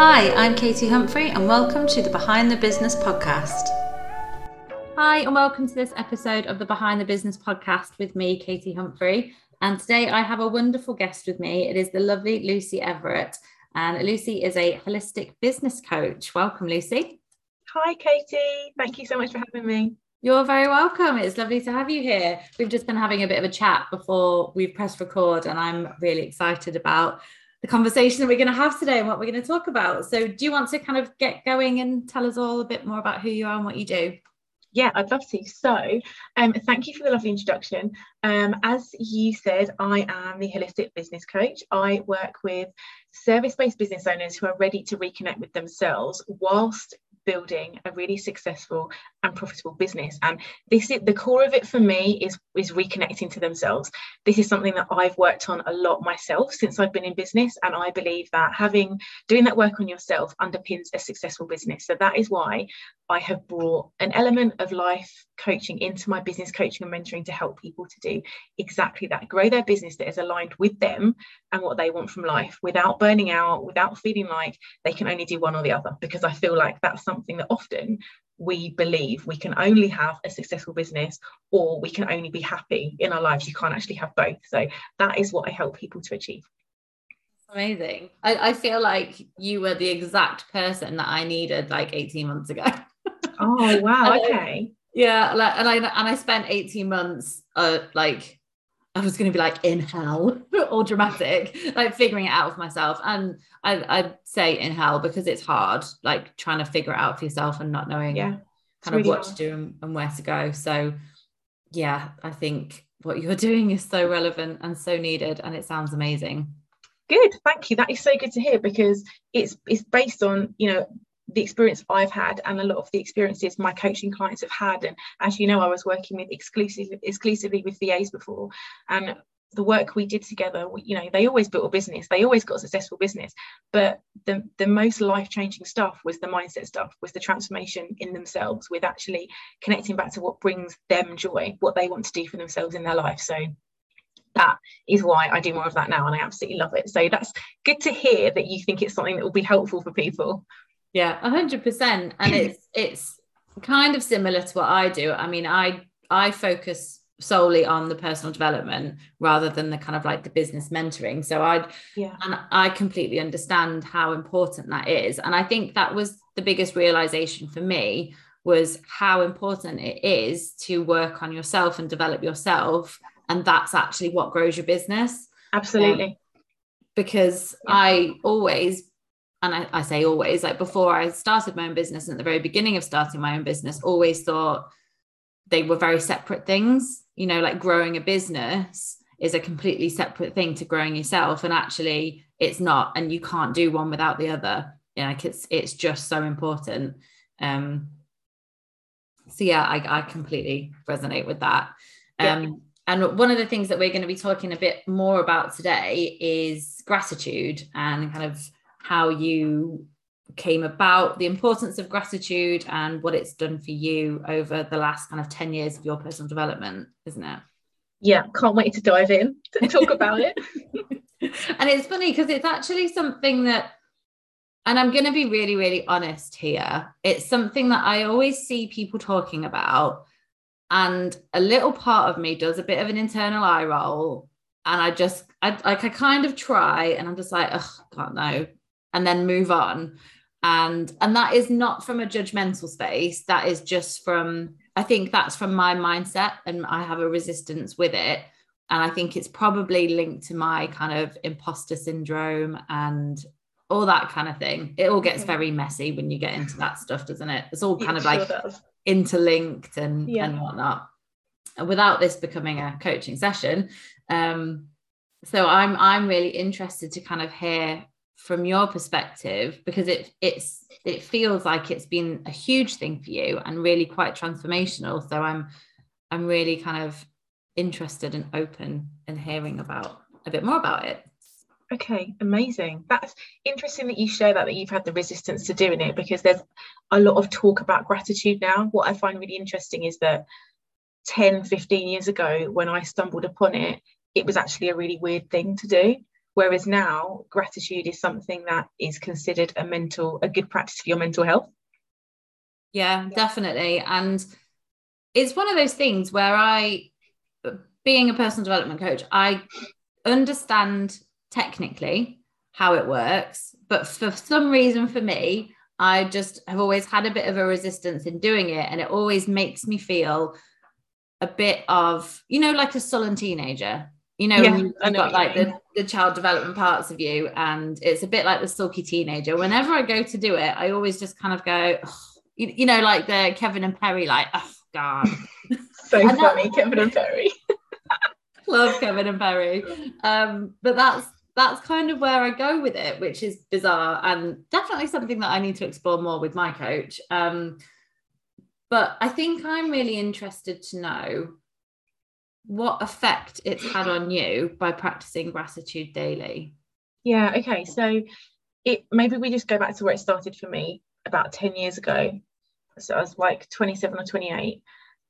Hi, I'm Katie Humphrey, and welcome to the Behind the Business podcast. Hi, and welcome to this episode of the Behind the Business podcast with me, Katie Humphrey. And today I have a wonderful guest with me. It is the lovely Lucy Everett. And Lucy is a holistic business coach. Welcome, Lucy. Hi, Katie. Thank you so much for having me. You're very welcome. It's lovely to have you here. We've just been having a bit of a chat before we've pressed record, and I'm really excited about the conversation that we're going to have today and what we're going to talk about. So, do you want to kind of get going and tell us all a bit more about who you are and what you do? Yeah, I'd love to. So, um, thank you for the lovely introduction. Um, as you said, I am the holistic business coach. I work with service based business owners who are ready to reconnect with themselves whilst building a really successful and profitable business. And this is the core of it for me is is reconnecting to themselves. This is something that i've worked on a lot myself since i've been in business and i believe that having doing that work on yourself underpins a successful business. So that is why i have brought an element of life coaching into my business coaching and mentoring to help people to do exactly that grow their business that is aligned with them and what they want from life without burning out without feeling like they can only do one or the other because i feel like that's something that often we believe we can only have a successful business or we can only be happy in our lives. You can't actually have both. So that is what I help people to achieve. Amazing. I, I feel like you were the exact person that I needed like 18 months ago. oh wow. okay. Yeah, like, and I and I spent 18 months uh like I was going to be like in hell or dramatic, like figuring it out for myself. And I, I'd say in hell because it's hard, like trying to figure it out for yourself and not knowing yeah, kind of what hard. to do and, and where to go. So, yeah, I think what you're doing is so relevant and so needed, and it sounds amazing. Good, thank you. That is so good to hear because it's it's based on you know the experience I've had and a lot of the experiences my coaching clients have had. And as you know, I was working with exclusively exclusively with VAs before, and the work we did together, we, you know, they always built a business, they always got a successful business. But the the most life changing stuff was the mindset stuff, was the transformation in themselves, with actually connecting back to what brings them joy, what they want to do for themselves in their life. So that is why I do more of that now and I absolutely love it. So that's good to hear that you think it's something that will be helpful for people. Yeah, a hundred percent. And it's it's kind of similar to what I do. I mean, I I focus solely on the personal development rather than the kind of like the business mentoring. So I yeah and I completely understand how important that is. And I think that was the biggest realization for me was how important it is to work on yourself and develop yourself. And that's actually what grows your business. Absolutely. Um, because yeah. I always and I, I, say always, like before I started my own business and at the very beginning of starting my own business, always thought they were very separate things. You know, like growing a business is a completely separate thing to growing yourself. And actually it's not, and you can't do one without the other. You know, like it's it's just so important. Um so yeah, I, I completely resonate with that. Um yeah. And one of the things that we're going to be talking a bit more about today is gratitude and kind of how you came about, the importance of gratitude, and what it's done for you over the last kind of 10 years of your personal development, isn't it? Yeah, can't wait to dive in and talk about it. and it's funny because it's actually something that, and I'm going to be really, really honest here. It's something that I always see people talking about. And a little part of me does a bit of an internal eye roll. And I just, I, like, I kind of try and I'm just like, oh, God, no, and then move on. And and that is not from a judgmental space. That is just from i think that's from my mindset and i have a resistance with it. And i think it's probably linked to my kind of imposter syndrome and all that kind of thing. It all gets very messy when you get into that stuff doesn't it? It's all kind it of like interlinked and yeah. and whatnot. And without this becoming a coaching session um so i'm i'm really interested to kind of hear from your perspective because it it's it feels like it's been a huge thing for you and really quite transformational. So i'm i'm really kind of interested and open in hearing about a bit more about it. Okay amazing. That's interesting that you share that that you've had the resistance to doing it because there's a lot of talk about gratitude now. What i find really interesting is that 10 15 years ago when i stumbled upon it it was actually a really weird thing to do Whereas now, gratitude is something that is considered a mental, a good practice for your mental health. Yeah, definitely. And it's one of those things where I, being a personal development coach, I understand technically how it works. But for some reason, for me, I just have always had a bit of a resistance in doing it. And it always makes me feel a bit of, you know, like a sullen teenager. You know, yeah, you've got like the, the child development parts of you, and it's a bit like the sulky teenager. Whenever I go to do it, I always just kind of go, you, you, know, like the Kevin and Perry, like, oh God. so funny, Kevin and Perry. love Kevin and Perry. Um, but that's that's kind of where I go with it, which is bizarre and definitely something that I need to explore more with my coach. Um, but I think I'm really interested to know what effect it's had on you by practicing gratitude daily. Yeah, okay. So it maybe we just go back to where it started for me about 10 years ago. So I was like 27 or 28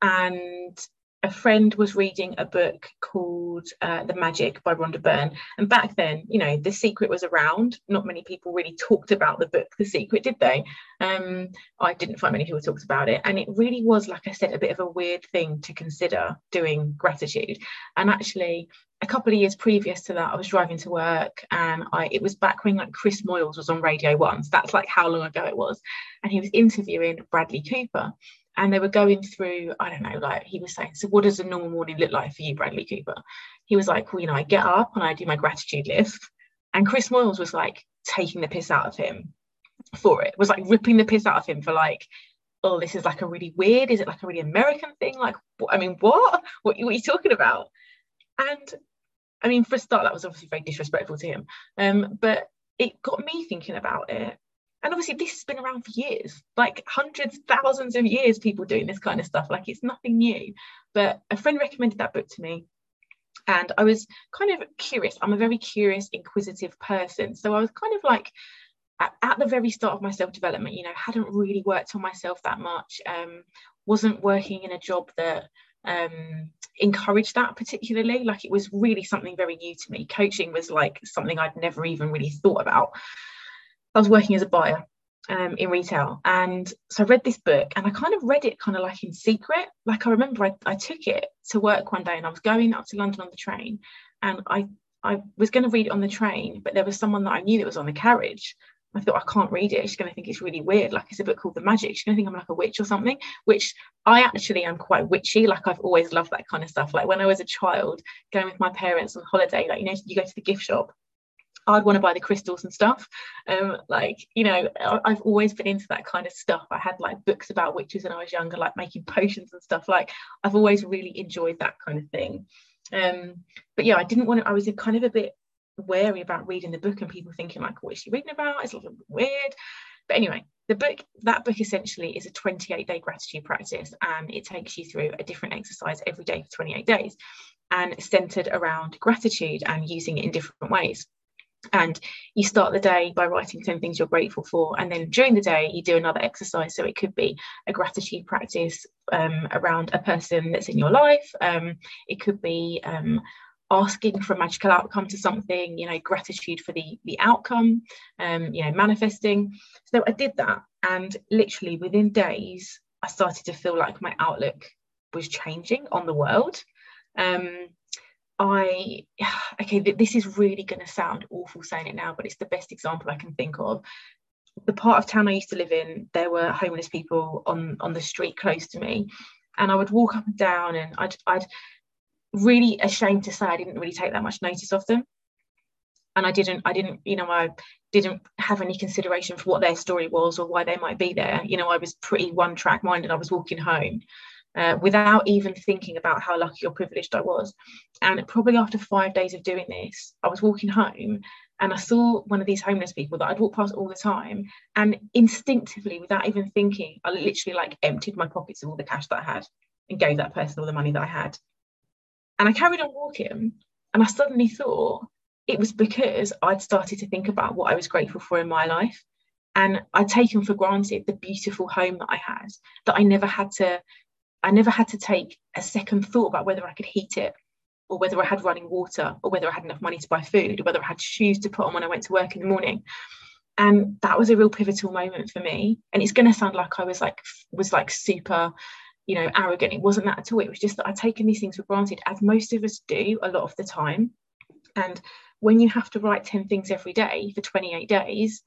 and a friend was reading a book called uh, The Magic by Rhonda Byrne. And back then, you know, The Secret was around. Not many people really talked about the book The Secret, did they? Um, I didn't find many people talked about it. And it really was, like I said, a bit of a weird thing to consider doing gratitude. And actually, a couple of years previous to that, I was driving to work and I it was back when like Chris Moyles was on Radio One. So that's like how long ago it was. And he was interviewing Bradley Cooper and they were going through i don't know like he was saying so what does a normal morning look like for you bradley cooper? He was like well you know i get up and i do my gratitude list and chris moyles was like taking the piss out of him for it was like ripping the piss out of him for like oh this is like a really weird is it like a really american thing? Like i mean what? What, what are you talking about? And i mean for a start that was obviously very disrespectful to him. Um but it got me thinking about it and obviously this has been around for years like hundreds thousands of years people doing this kind of stuff. Like it's nothing new. But a friend recommended that book to me and i was kind of curious. I'm a very curious inquisitive person. So i was kind of like at, the very start of my self-development you know hadn't really worked on myself that much um, wasn't working in a job that um, encouraged that particularly. Like it was really something very new to me. Coaching was like something i'd never even really thought about I was working as a buyer um, in retail. And so I read this book and I kind of read it kind of like in secret. Like I remember I, I took it to work one day and I was going up to London on the train and I, I was going to read it on the train, but there was someone that I knew that was on the carriage. I thought I can't read it. She's going to think it's really weird. Like it's a book called The Magic. She's going to think I'm like a witch or something, which I actually am quite witchy. Like I've always loved that kind of stuff. Like when I was a child going with my parents on holiday, like, you know, you go to the gift shop I'd want to buy the crystals and stuff. Um, like, you know, I've always been into that kind of stuff. I had like books about witches when I was younger, like making potions and stuff. Like, I've always really enjoyed that kind of thing. Um, but yeah, I didn't want to, I was kind of a bit wary about reading the book and people thinking, like, what is she reading about? It's a little bit weird. But anyway, the book, that book essentially is a 28 day gratitude practice and it takes you through a different exercise every day for 28 days and centered around gratitude and using it in different ways and you start the day by writing 10 things you're grateful for and then during the day you do another exercise. So it could be a gratitude practice um, around a person that's in your life. Um, it could be um, asking for a magical outcome to something you know gratitude for the the outcome um, you know manifesting. So i did that and literally within days i started to feel like my outlook was changing on the world. Um, I, okay, this is really going to sound awful saying it now, but it's the best example I can think of. The part of town I used to live in, there were homeless people on on the street close to me, and I would walk up and down, and I'd, I'd really ashamed to say I didn't really take that much notice of them, and I didn't, I didn't, you know, I didn't have any consideration for what their story was or why they might be there. You know, I was pretty one track minded. I was walking home, uh, without even thinking about how lucky or privileged I was. And probably after five days of doing this, I was walking home and I saw one of these homeless people that I'd walk past all the time. And instinctively, without even thinking, I literally like emptied my pockets of all the cash that I had and gave that person all the money that I had. And I carried on walking and I suddenly thought it was because I'd started to think about what I was grateful for in my life. And I'd taken for granted the beautiful home that I had, that I never had to I never had to take a second thought about whether I could heat it or whether I had running water, or whether I had enough money to buy food, or whether I had shoes to put on when I went to work in the morning. And that was a real pivotal moment for me. And it's going to sound like I was like was like super, you know, arrogant. It wasn't that at all. It was just that I'd taken these things for granted, as most of us do a lot of the time. And when you have to write 10 things every day for 28 days,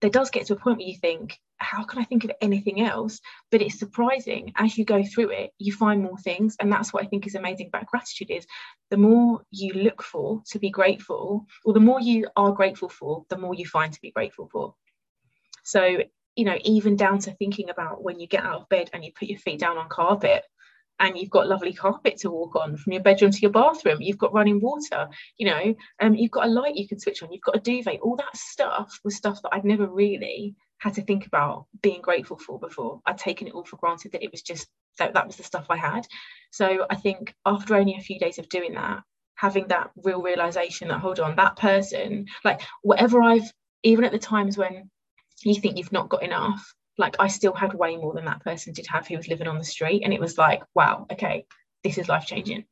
there does get to a point where you think, how can I think of anything else? But it's surprising as you go through it, you find more things. And that's what I think is amazing about gratitude is the more you look for to be grateful, or the more you are grateful for, the more you find to be grateful for. So, you know, even down to thinking about when you get out of bed and you put your feet down on carpet, and you've got lovely carpet to walk on from your bedroom to your bathroom you've got running water you know um, you've got a light you can switch on you've got a duvet all that stuff was stuff that i'd never really had to think about being grateful for before i'd taken it all for granted that it was just that that was the stuff i had so i think after only a few days of doing that having that real realization that hold on that person like whatever i've even at the times when you think you've not got enough like I still had way more than that person did have who was living on the street. And it was like, wow, okay, this is life changing.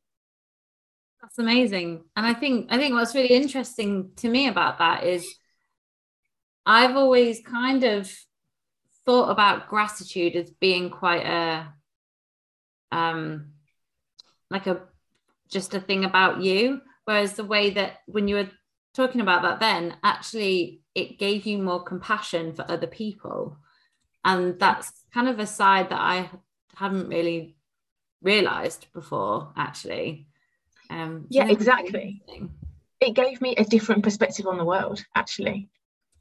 That's amazing. And I think I think what's really interesting to me about that is I've always kind of thought about gratitude as being quite a um like a just a thing about you. Whereas the way that when you were talking about that then, actually it gave you more compassion for other people. And that's kind of a side that I hadn't really realized before actually. Um yeah exactly. it gave me a different perspective on the world actually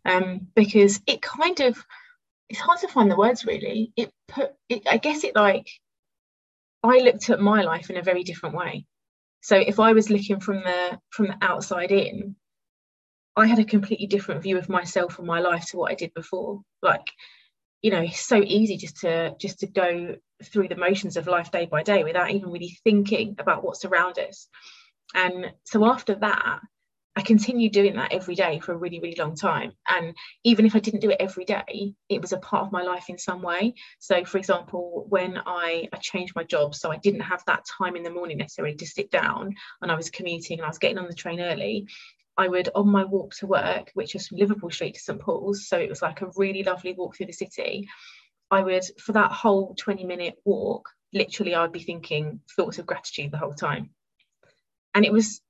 um because it kind of it's hard to find the words really. It put it, i guess it like i looked at my life in a very different way. So if i was looking from the from the outside in i had a completely different view of myself and my life to what i did before. Like you know it's so easy just to just to go through the motions of life day by day without even really thinking about what's around us. And so after that I continued doing that every day for a really, really long time. And even if I didn't do it every day, it was a part of my life in some way. So, for example, when I, I changed my job, so I didn't have that time in the morning necessarily to sit down and I was commuting and I was getting on the train early, I would, on my walk to work, which was from Liverpool Street to St Paul's, so it was like a really lovely walk through the city. I would, for that whole 20 minute walk, literally, I'd be thinking thoughts of gratitude the whole time. And it was,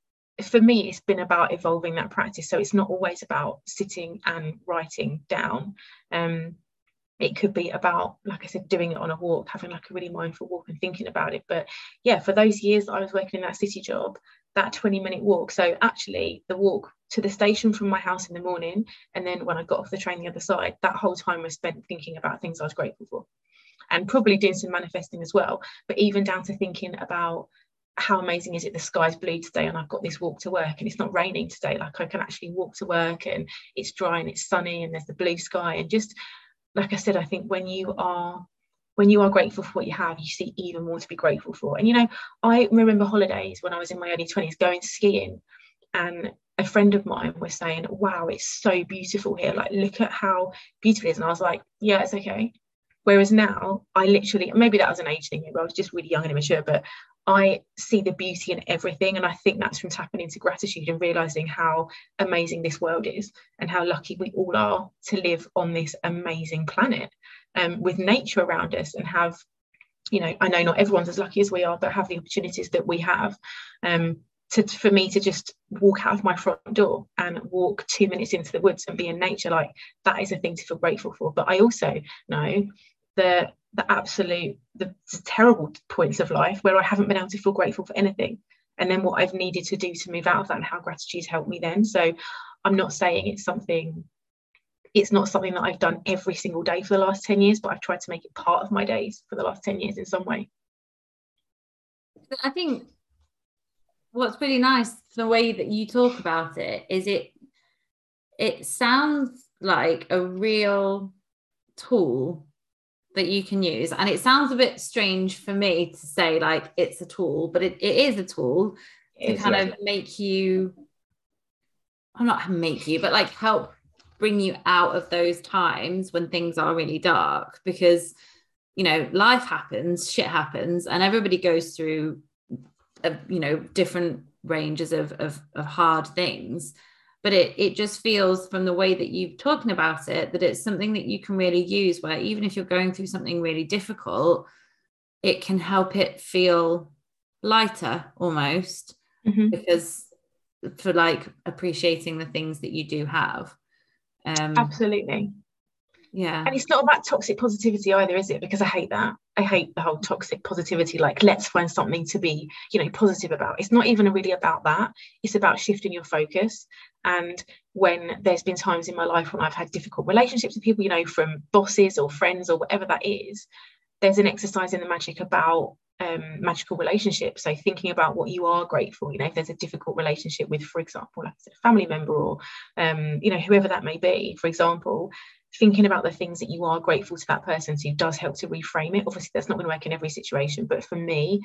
for me, it's been about evolving that practice. So it's not always about sitting and writing down. Um, it could be about like i said doing it on a walk having like a really mindful walk and thinking about it but yeah for those years i was working in that city job that 20 minute walk. So actually, the walk to the station from my house in the morning, and then when I got off the train the other side, that whole time was spent thinking about things I was grateful for, and probably doing some manifesting as well. But even down to thinking about how amazing is it the sky's blue today and I've got this walk to work and it's not raining today. Like I can actually walk to work and it's dry and it's sunny and there's the blue sky and just like I said, I think when you are when you are grateful for what you have, you see even more to be grateful for. And you know, I remember holidays when I was in my early 20s going skiing, and a friend of mine was saying, Wow, it's so beautiful here. Like, look at how beautiful it is. And I was like, Yeah, it's okay. Whereas now, I literally, maybe that was an age thing, maybe I was just really young and immature, but I see the beauty in everything. And I think that's from tapping into gratitude and realizing how amazing this world is and how lucky we all are to live on this amazing planet um, with nature around us and have, you know, I know not everyone's as lucky as we are, but have the opportunities that we have. Um, to, for me to just walk out of my front door and walk two minutes into the woods and be in nature, like that is a thing to feel grateful for. But I also know the the absolute the, the terrible points of life where I haven't been able to feel grateful for anything and then what I've needed to do to move out of that and how gratitude's helped me then. So I'm not saying it's something, it's not something that I've done every single day for the last 10 years, but I've tried to make it part of my days for the last 10 years in some way. I think what's really nice, the way that you talk about it, is it it sounds like a real tool that you can use. And it sounds a bit strange for me to say like it's a tool, but it, it is a tool it to kind of make you, I'm not make you, but like help bring you out of those times when things are really dark. Because you know life happens shit happens and everybody goes through a, you know different ranges of, of, of hard things but it it just feels from the way that you've talking about it that it's something that you can really use where even if you're going through something really difficult it can help it feel lighter almost mm-hmm. because for like appreciating the things that you do have um absolutely yeah. And it's not about toxic positivity either is it? Because i hate that. I hate the whole toxic positivity like let's find something to be you know positive about. It's not even really about that. It's about shifting your focus. And when there's been times in my life when i've had difficult relationships with people you know from bosses or friends or whatever that is there's an exercise in the magic about um, magical relationships. So thinking about what you are grateful, you know, if there's a difficult relationship with, for example, like a family member or, um, you know, whoever that may be, for example, thinking about the things that you are grateful to that person so does help to reframe it. Obviously that's not going to work in every situation but for me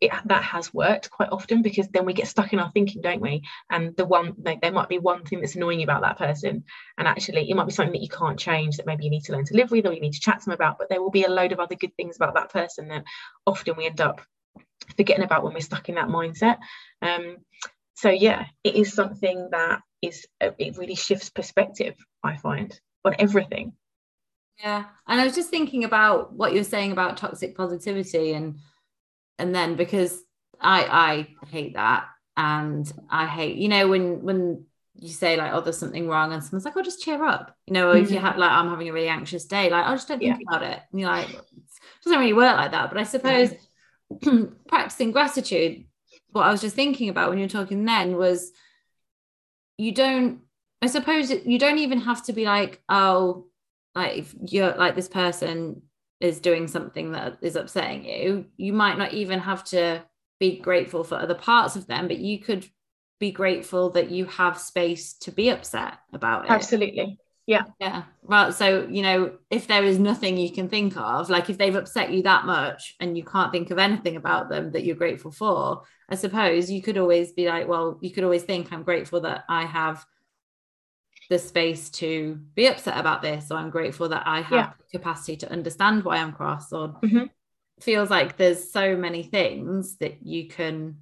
it, that has worked quite often because then we get stuck in our thinking don't we? And the one like, there might be one thing that's annoying about that person and actually it might be something that you can't change that maybe you need to learn to live with or you need to chat to them about but there will be a load of other good things about that person that often we end up forgetting about when we're stuck in that mindset. Um, so yeah it is something that is it really shifts perspective i find on everything. Yeah. And I was just thinking about what you're saying about toxic positivity and and then because I I hate that and I hate, you know, when when you say like, oh, there's something wrong, and someone's like, oh, just cheer up. You know, mm-hmm. if you mm-hmm. have like, I'm having a really anxious day, like, oh, just don't think yeah. about it. And you're like, it doesn't really work like that. But I suppose yeah. practicing gratitude, what I was just thinking about when you're talking then was you don't I suppose you don't even have to be like, oh, like if you're like this person is doing something that is upsetting you, you might not even have to be grateful for other parts of them, but you could be grateful that you have space to be upset about it. Absolutely. Yeah. Yeah. Well, so, you know, if there is nothing you can think of, like if they've upset you that much and you can't think of anything about them that you're grateful for, I suppose you could always be like, well, you could always think, I'm grateful that I have the space to be upset about this. Or i'm grateful that i have yeah. capacity to understand why i'm cross. Or mm-hmm. feels like there's so many things that you can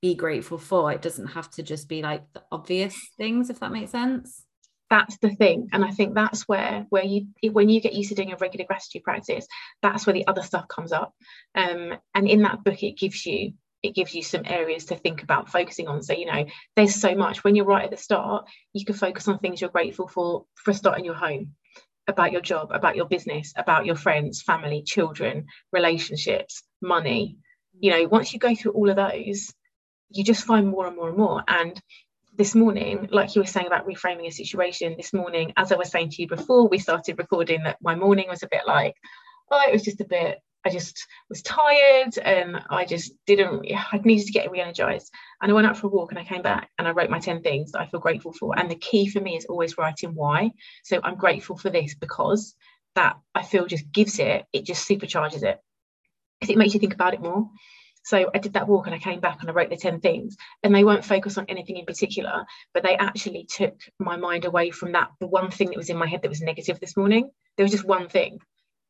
be grateful for. It doesn't have to just be like the obvious things if that makes sense. That's the thing. And i think that's where where you when you get used to doing a regular gratitude practice that's where the other stuff comes up. Um, and in that book it gives you it gives you some areas to think about focusing on. So, you know, there's so much. When you're right at the start, you can focus on things you're grateful for for starting your home, about your job, about your business, about your friends, family, children, relationships, money. You know, once you go through all of those, you just find more and more and more. And this morning, like you were saying about reframing a situation, this morning, as I was saying to you before we started recording, that my morning was a bit like, oh, it was just a bit I just was tired and I just didn't, I needed to get re energized. And I went out for a walk and I came back and I wrote my 10 things that I feel grateful for. And the key for me is always writing why. So I'm grateful for this because that I feel just gives it, it just supercharges it because it makes you think about it more. So I did that walk and I came back and I wrote the 10 things and they weren't focused on anything in particular, but they actually took my mind away from that, the one thing that was in my head that was negative this morning. There was just one thing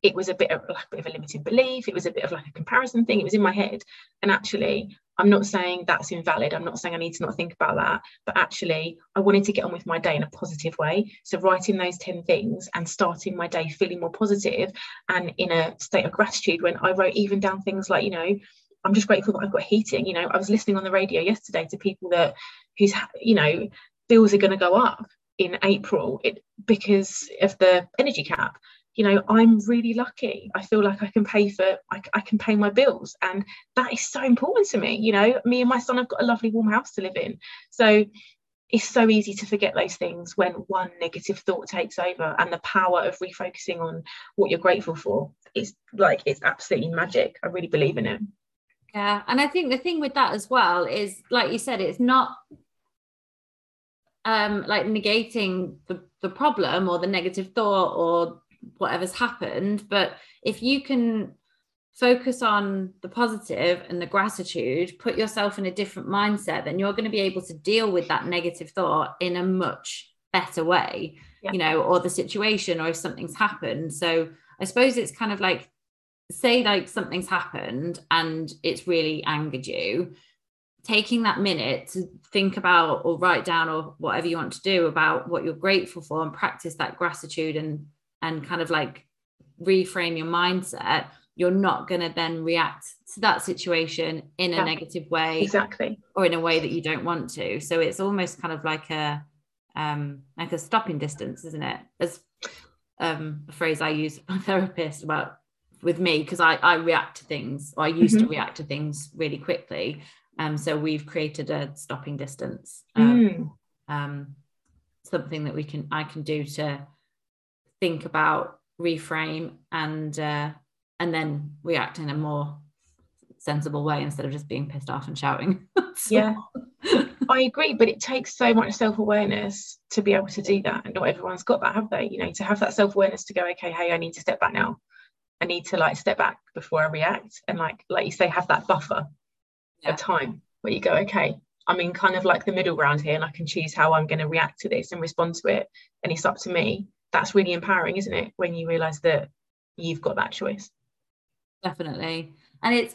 it was a bit of like a bit of a limiting belief. It was a bit of like a comparison thing. It was in my head. And actually, I'm not saying that's invalid. I'm not saying I need to not think about that. But actually, I wanted to get on with my day in a positive way. So writing those 10 things and starting my day feeling more positive and in a state of gratitude when I wrote even down things like, you know, I'm just grateful that I've got heating. You know, I was listening on the radio yesterday to people that whose, you know, bills are going to go up in April it, because of the energy cap you know i'm really lucky. I feel like i can pay for I, I, can pay my bills and that is so important to me you know. Me and my son have got a lovely warm house to live in. So it's so easy to forget those things when one negative thought takes over and the power of refocusing on what you're grateful for. Is like it's absolutely magic. I really believe in it. Yeah and i think the thing with that as well is like you said it's not um like negating the, the problem or the negative thought or whatever's happened but if you can focus on the positive and the gratitude put yourself in a different mindset then you're going to be able to deal with that negative thought in a much better way yeah. you know or the situation or if something's happened so i suppose it's kind of like say like something's happened and it's really angered you taking that minute to think about or write down or whatever you want to do about what you're grateful for and practice that gratitude and and kind of like reframe your mindset you're not going to then react to that situation in a yeah, negative way exactly. or in a way that you don't want to. So it's almost kind of like a um like a stopping distance isn't it? As um a phrase i use my therapist about with me because I, I react to things or I used mm-hmm. to react to things really quickly. Um so we've created a stopping distance um, mm. um something that we can I can do to think about reframe and uh and then react in a more sensible way instead of just being pissed off and shouting. so. Yeah. I agree, but it takes so much self-awareness to be able to do that. And not everyone's got that, have they? You know, to have that self-awareness to go, okay, hey, I need to step back now. I need to like step back before I react. And like like you say, have that buffer yeah. of time where you go, okay, I'm in kind of like the middle ground here and I can choose how I'm going to react to this and respond to it. And it's up to me. That's really empowering, isn't it? When you realize that you've got that choice. Definitely. And it's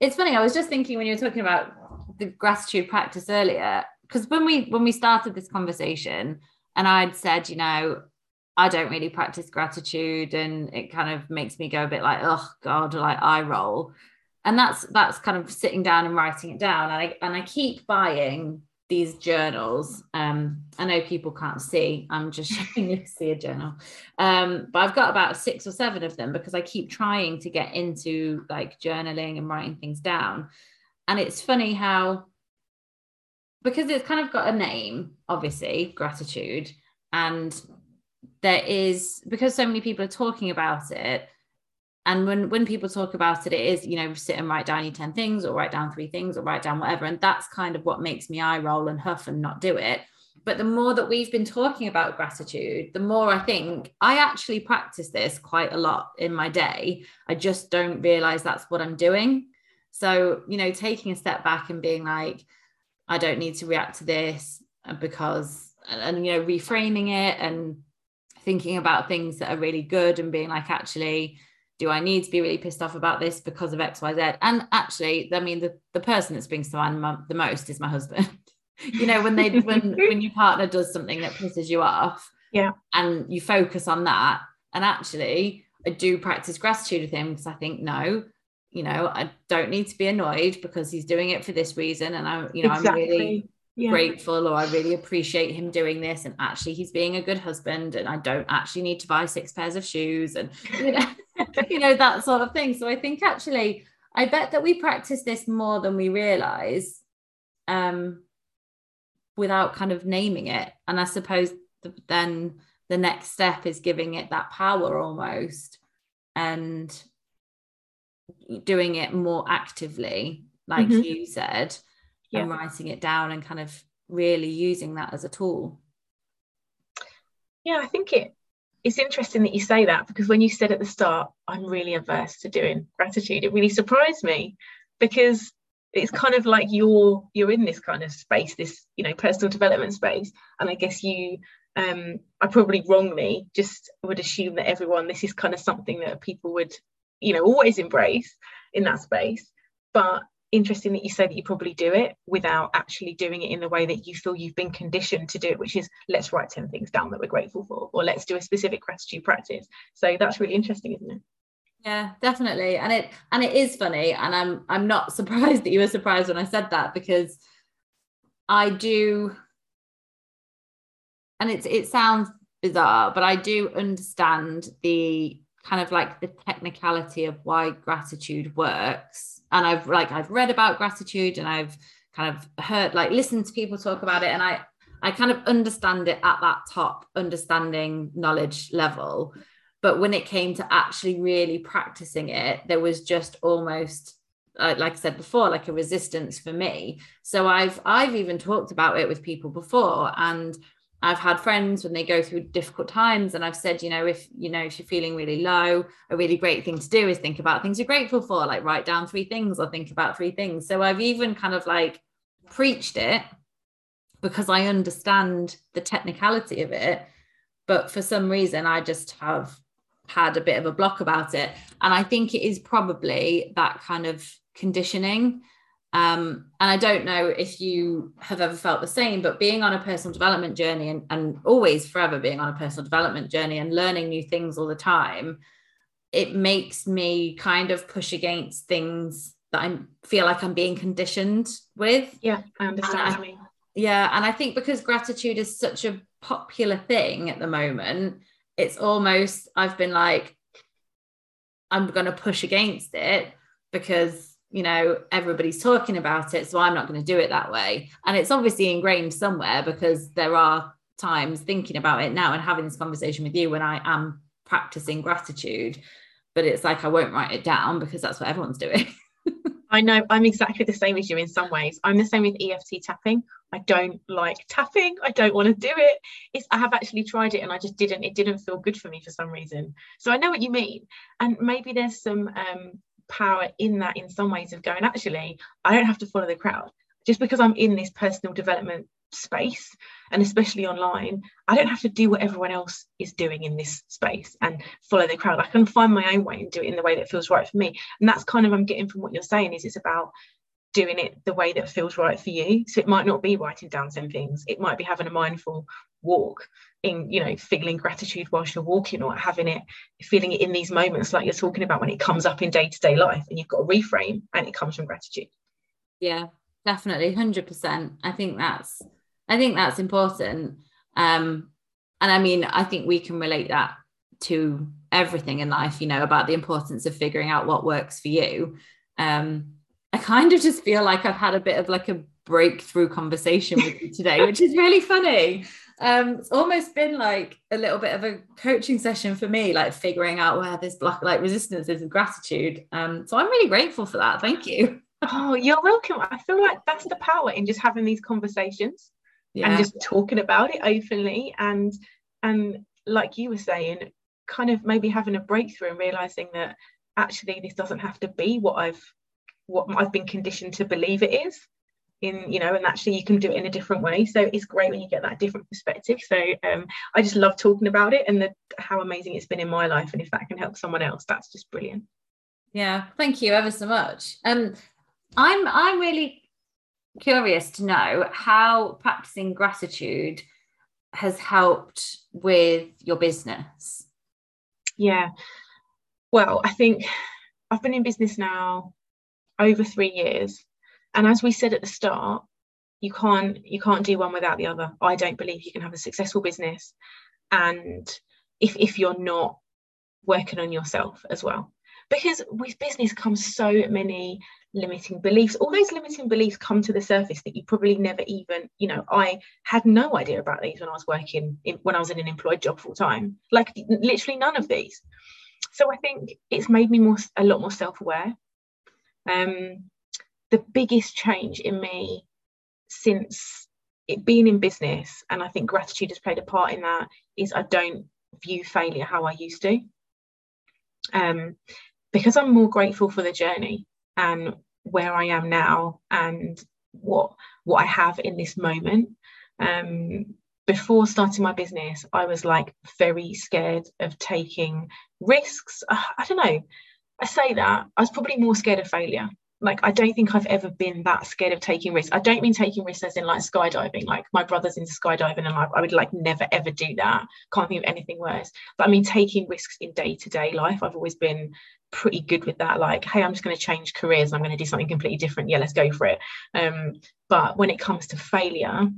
it's funny i was just thinking when you were talking about the gratitude practice earlier because when we when we started this conversation and i'd said you know i don't really practice gratitude and it kind of makes me go a bit like oh god like i roll. And that's that's kind of sitting down and writing it down. And i and i keep buying these journals. Um, I know people can't see, I'm just showing you a journal. Um, but I've got about six or seven of them because I keep trying to get into like journaling and writing things down. And it's funny how, because it's kind of got a name, obviously, gratitude. And there is, because so many people are talking about it, and when when people talk about it it is you know sit and write down your 10 things or write down three things or write down whatever. And that's kind of what makes me eye roll and huff and not do it. But the more that we've been talking about gratitude the more i think i actually practice this quite a lot in my day. I just don't realize that's what i'm doing. So you know taking a step back and being like i don't need to react to this because and, and you know reframing it and thinking about things that are really good and being like actually do I need to be really pissed off about this because of X, Y, Z? And actually, I mean, the, the person that springs to mind the most is my husband. you know, when they when when your partner does something that pisses you off, yeah, and you focus on that. And actually, I do practice gratitude with him because I think, no, you know, I don't need to be annoyed because he's doing it for this reason. And I, you know, exactly. I'm really yeah. grateful or I really appreciate him doing this. And actually, he's being a good husband. And I don't actually need to buy six pairs of shoes. And, you know, you know, that sort of thing. So I think actually, I bet that we practice this more than we realize um, without kind of naming it. And I suppose the, then the next step is giving it that power almost and doing it more actively, like mm-hmm. you said, yeah. and writing it down and kind of really using that as a tool. Yeah, I think it it's interesting that you say that because when you said at the start, I'm really averse to doing gratitude, it really surprised me because it's kind of like you're you're in this kind of space, this you know personal development space, and I guess you um I probably wrongly just would assume that everyone this is kind of something that people would you know always embrace in that space, but interesting that you say that you probably do it without actually doing it in the way that you feel you've been conditioned to do it, which is let's write 10 things down that we're grateful for, or let's do a specific gratitude practice. So that's really interesting, isn't it? Yeah, definitely. And it and it is funny. And I'm I'm not surprised that you were surprised when I said that because I do and it's it sounds bizarre, but I do understand the kind of like the technicality of why gratitude works and I've like I've read about gratitude and I've kind of heard like listened to people talk about it. And I I kind of understand it at that top understanding knowledge level. But when it came to actually really practicing it there was just almost uh, like I said before like a resistance for me. So I've I've even talked about it with people before. And I've had friends when they go through difficult times, and I've said, you know, if you know if you're feeling really low, a really great thing to do is think about things you're grateful for, like write down three things or think about three things. So I've even kind of like preached it because I understand the technicality of it, but for some reason I just have had a bit of a block about it, and I think it is probably that kind of conditioning Um, and I don't know if you have ever felt the same, but being on a personal development journey and, and always forever being on a personal development journey and learning new things all the time, it makes me kind of push against things that I feel like I'm being conditioned with. Yeah, I understand. I, yeah, and I think because gratitude is such a popular thing at the moment, it's almost I've been like, I'm going to push against it because you know everybody's talking about it so i'm not going to do it that way. And it's obviously ingrained somewhere because there are times thinking about it now and having this conversation with you when i am practicing gratitude but it's like i won't write it down because that's what everyone's doing. I know i'm exactly the same as you in some ways. I'm the same with eft tapping. I don't like tapping. I don't want to do it. It's i have actually tried it and i just didn't. It didn't feel good for me for some reason. So i know what you mean. And maybe there's some um power in that in some ways of going actually i don't have to follow the crowd. Just because i'm in this personal development space and especially online i don't have to do what everyone else is doing in this space and follow the crowd. I can find my own way and do it in the way that feels right for me. And that's kind of i'm getting from what you're saying is it's about doing it the way that feels right for you. So it might not be writing down some things. It might be having a mindful walk in you know feeling gratitude whilst you're walking or having it feeling it in these moments like you're talking about when it comes up in day-to-day life and you've got a reframe and it comes from gratitude. Yeah definitely 100% i think that's i think that's important. Um and i mean i think we can relate that to everything in life you know about the importance of figuring out what works for you. Um i kind of just feel like i've had a bit of like a breakthrough conversation with you today which is really funny um, it's almost been like a little bit of a coaching session for me, like figuring out where this block, like resistance is and gratitude. Um, so I'm really grateful for that. Thank you. Oh, you're welcome. I feel like that's the power in just having these conversations yeah. and just talking about it openly and and like you were saying, kind of maybe having a breakthrough and realizing that actually this doesn't have to be what I've what I've been conditioned to believe it is in you know and actually you can do it in a different way. So it's great when you get that different perspective. So um, i just love talking about it and the, how amazing it's been in my life. And if that can help someone else that's just brilliant. Yeah thank you ever so much. Um i'm i'm really curious to know how practicing gratitude has helped with your business. Yeah. Well i think i've been in business now over three years. And as we said at the start you can't you can't do one without the other. I don't believe you can have a successful business and if if you're not working on yourself as well. Because with business comes so many limiting beliefs. All those limiting beliefs come to the surface that you probably never even you know i had no idea about these when i was working in, when i was in an employed job full time like literally none of these. So i think it's made me more a lot more self-aware um the biggest change in me since it being in business, and I think gratitude has played a part in that, is I don't view failure how I used to. Um, because I'm more grateful for the journey and where I am now and what what I have in this moment. Um, before starting my business, I was like very scared of taking risks. Uh, I don't know. I say that I was probably more scared of failure like I don't think I've ever been that scared of taking risks. I don't mean taking risks as in like skydiving. Like my brother's into skydiving and I, I would like never ever do that. Can't think of anything worse. But I mean taking risks in day-to-day life, I've always been pretty good with that. Like, hey, I'm just going to change careers. I'm going to do something completely different. Yeah, let's go for it. Um, but when it comes to failure,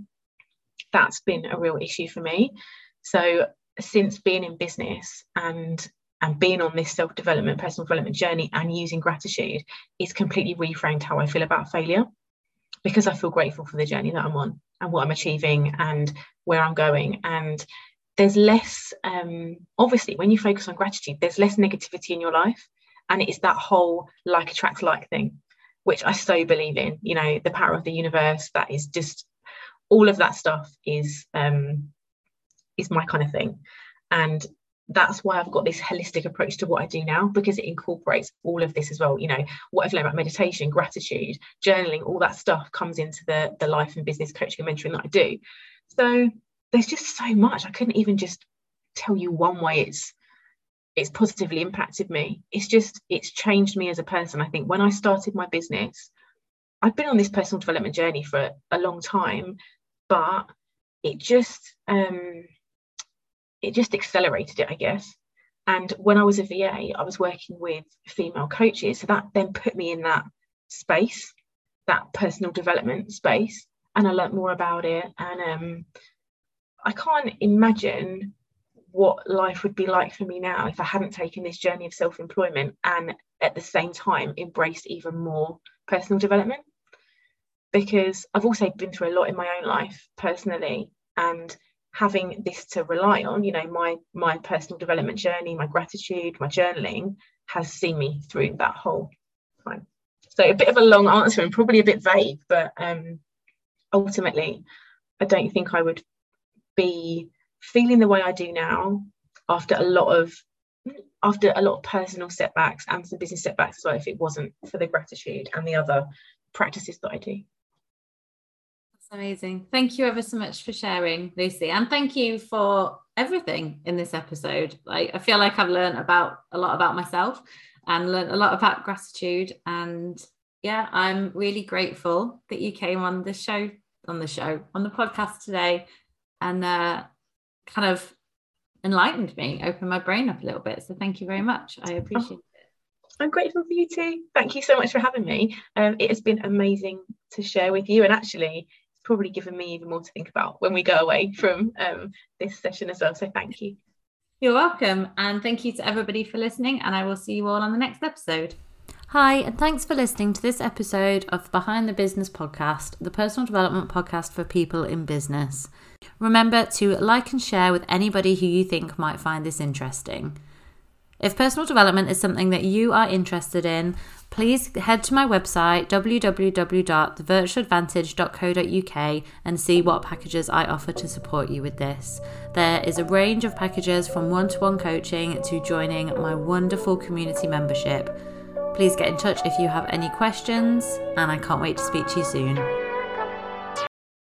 that's been a real issue for me. So since being in business and and being on this self-development personal development journey and using gratitude is completely reframed how i feel about failure because i feel grateful for the journey that i'm on and what i'm achieving and where i'm going. And there's less um, obviously when you focus on gratitude there's less negativity in your life and it's that whole like attracts like thing which i so believe in you know the power of the universe that is just all of that stuff is um is my kind of thing. And that's why I've got this holistic approach to what I do now because it incorporates all of this as well. You know, what I've learned about meditation, gratitude, journaling, all that stuff comes into the, the life and business coaching and mentoring that I do. So there's just so much. I couldn't even just tell you one way it's it's positively impacted me. It's just it's changed me as a person. I think when I started my business, I've been on this personal development journey for a long time, but it just um, it just accelerated it, I guess. And when I was a VA, I was working with female coaches, so that then put me in that space, that personal development space, and I learned more about it. And um, I can't imagine what life would be like for me now if I hadn't taken this journey of self employment and at the same time embraced even more personal development. Because I've also been through a lot in my own life personally, and having this to rely on, you know, my my personal development journey, my gratitude, my journaling has seen me through that whole time. So a bit of a long answer and probably a bit vague, but um, ultimately, I don't think I would be feeling the way I do now after a lot of after a lot of personal setbacks and some business setbacks as well if it wasn't for the gratitude and the other practices that I do. Amazing. Thank you ever so much for sharing, Lucy. And thank you for everything in this episode. Like I feel like I've learned about a lot about myself and learned a lot about gratitude. And yeah, I'm really grateful that you came on the show, on the show, on the podcast today. And uh kind of enlightened me, opened my brain up a little bit. So thank you very much. I appreciate oh, it. I'm grateful for you too. Thank you so much for having me. Um, it has been amazing to share with you, and actually, probably given me even more to think about when we go away from um, this session as well. So thank you. You're welcome, and thank you to everybody for listening. And I will see you all on the next episode. Hi, and thanks for listening to this episode of Behind the Business podcast, the personal development podcast for people in business. Remember to like and share with anybody who you think might find this interesting. If personal development is something that you are interested in, please head to my website www.thevirtualadvantage.co.uk and see what packages I offer to support you with this. There is a range of packages from one to one coaching to joining my wonderful community membership. Please get in touch if you have any questions, and I can't wait to speak to you soon.